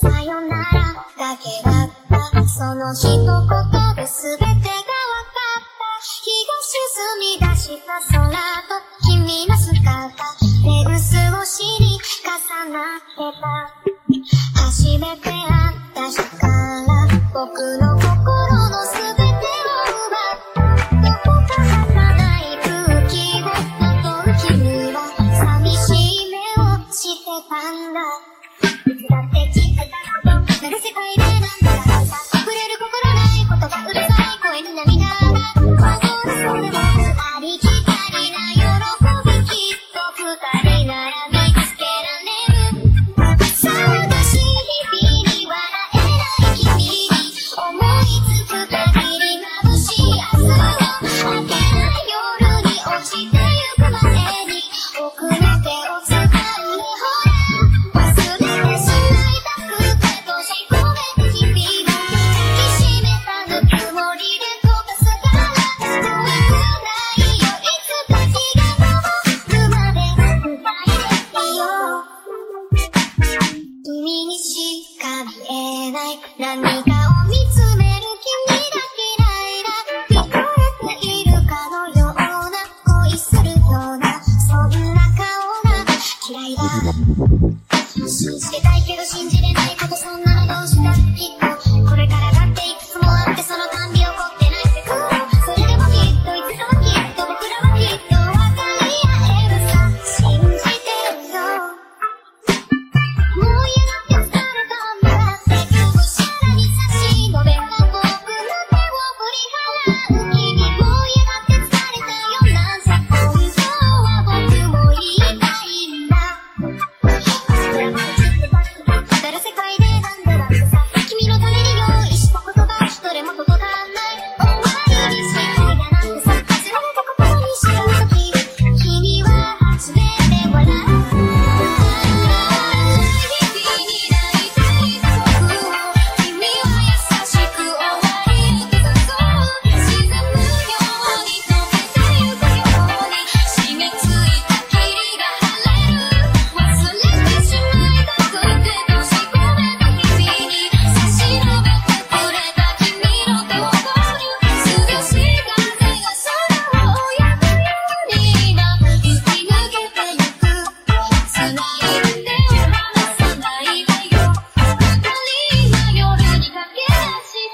さよならだけだった。その一言で全てが分かった。日が沈み出した。空と君の姿レグスをしに重なってた。初めて会った日から僕の何かを見つめる君が嫌いだ聞こえているかのような恋するようなそんな顔が嫌いだ。信じたいけど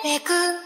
めく